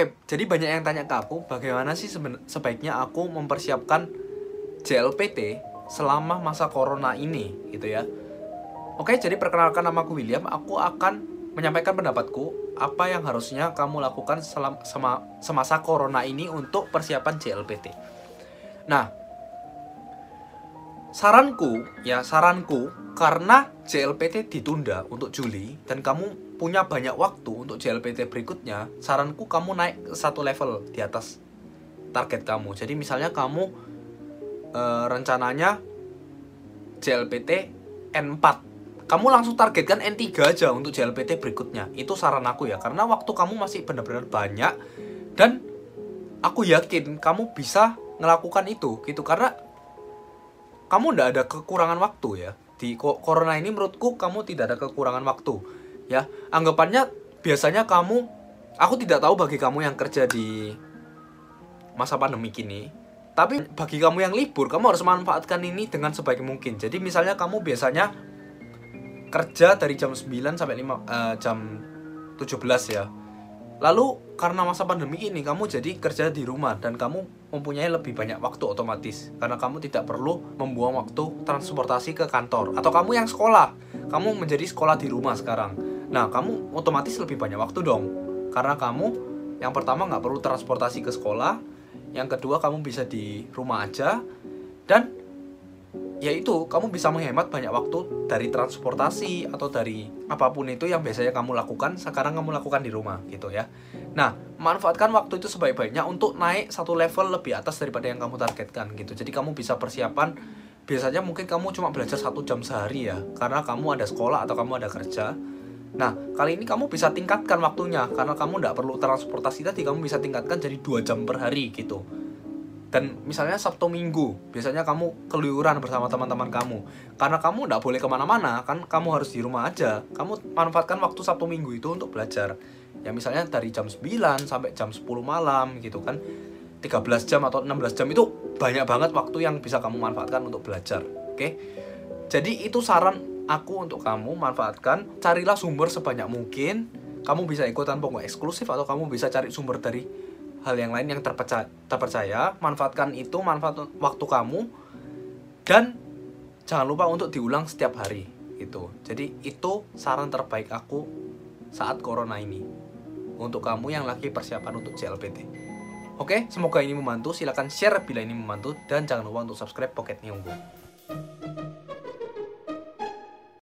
Oke, jadi banyak yang tanya ke aku, bagaimana sih sebaiknya aku mempersiapkan JLPT selama masa corona ini, gitu ya. Oke, jadi perkenalkan nama aku William, aku akan menyampaikan pendapatku apa yang harusnya kamu lakukan selam, sema- semasa corona ini untuk persiapan JLPT. Nah, saranku ya saranku karena JLPT ditunda untuk Juli dan kamu punya banyak waktu untuk JLPT berikutnya saranku kamu naik satu level di atas target kamu. Jadi misalnya kamu eh, rencananya JLPT N4 kamu langsung targetkan N3 aja untuk JLPT berikutnya. Itu saran aku ya karena waktu kamu masih benar-benar banyak dan aku yakin kamu bisa melakukan itu gitu. Karena kamu tidak ada kekurangan waktu ya di corona ini menurutku kamu tidak ada kekurangan waktu ya. Anggapannya biasanya kamu aku tidak tahu bagi kamu yang kerja di masa pandemi kini tapi bagi kamu yang libur kamu harus manfaatkan ini dengan sebaik mungkin. Jadi misalnya kamu biasanya kerja dari jam 9 sampai 5 eh, jam 17 ya. Lalu karena masa pandemi ini kamu jadi kerja di rumah dan kamu mempunyai lebih banyak waktu otomatis. Karena kamu tidak perlu membuang waktu transportasi ke kantor. Atau kamu yang sekolah. Kamu menjadi sekolah di rumah sekarang. Nah kamu otomatis lebih banyak waktu dong. Karena kamu yang pertama nggak perlu transportasi ke sekolah, yang kedua kamu bisa di rumah aja. Dan yaitu kamu bisa menghemat banyak waktu dari transportasi atau dari apa pun itu yang biasanya kamu lakukan sekarang kamu lakukan di rumah gitu ya. Nah manfaatkan waktu itu sebaik-baiknya untuk naik satu level lebih atas daripada yang kamu targetkan gitu. Jadi kamu bisa persiapan biasanya mungkin kamu cuma belajar satu jam sehari ya karena kamu ada sekolah atau kamu ada kerja. Nah, kali ini kamu bisa tingkatkan waktunya karena kamu tidak perlu transportasi tadi, kamu bisa tingkatkan jadi dua jam per hari gitu dan misalnya Sabtu Minggu biasanya kamu keluyuran bersama teman-teman kamu. Karena kamu tidak boleh ke mana-mana kan kamu harus di rumah aja. Kamu manfaatkan waktu Sabtu Minggu itu untuk belajar. Ya misalnya dari jam 9 sampai jam 10 malam gitu kan. 13 jam atau 16 jam itu banyak banget waktu yang bisa kamu manfaatkan untuk belajar oke? Jadi itu saran aku untuk kamu manfaatkan. Carilah sumber sebanyak mungkin. Kamu bisa ikutan pokok eksklusif atau kamu bisa cari sumber dari hal yang lain yang terpercaya, terpercaya manfaatkan itu manfaat waktu kamu dan jangan lupa untuk diulang setiap hari itu jadi itu saran terbaik aku saat corona ini untuk kamu yang lagi persiapan untuk CLPT oke semoga ini membantu. Silahkan share bila ini membantu dan jangan lupa untuk subscribe Pocket Nyunggu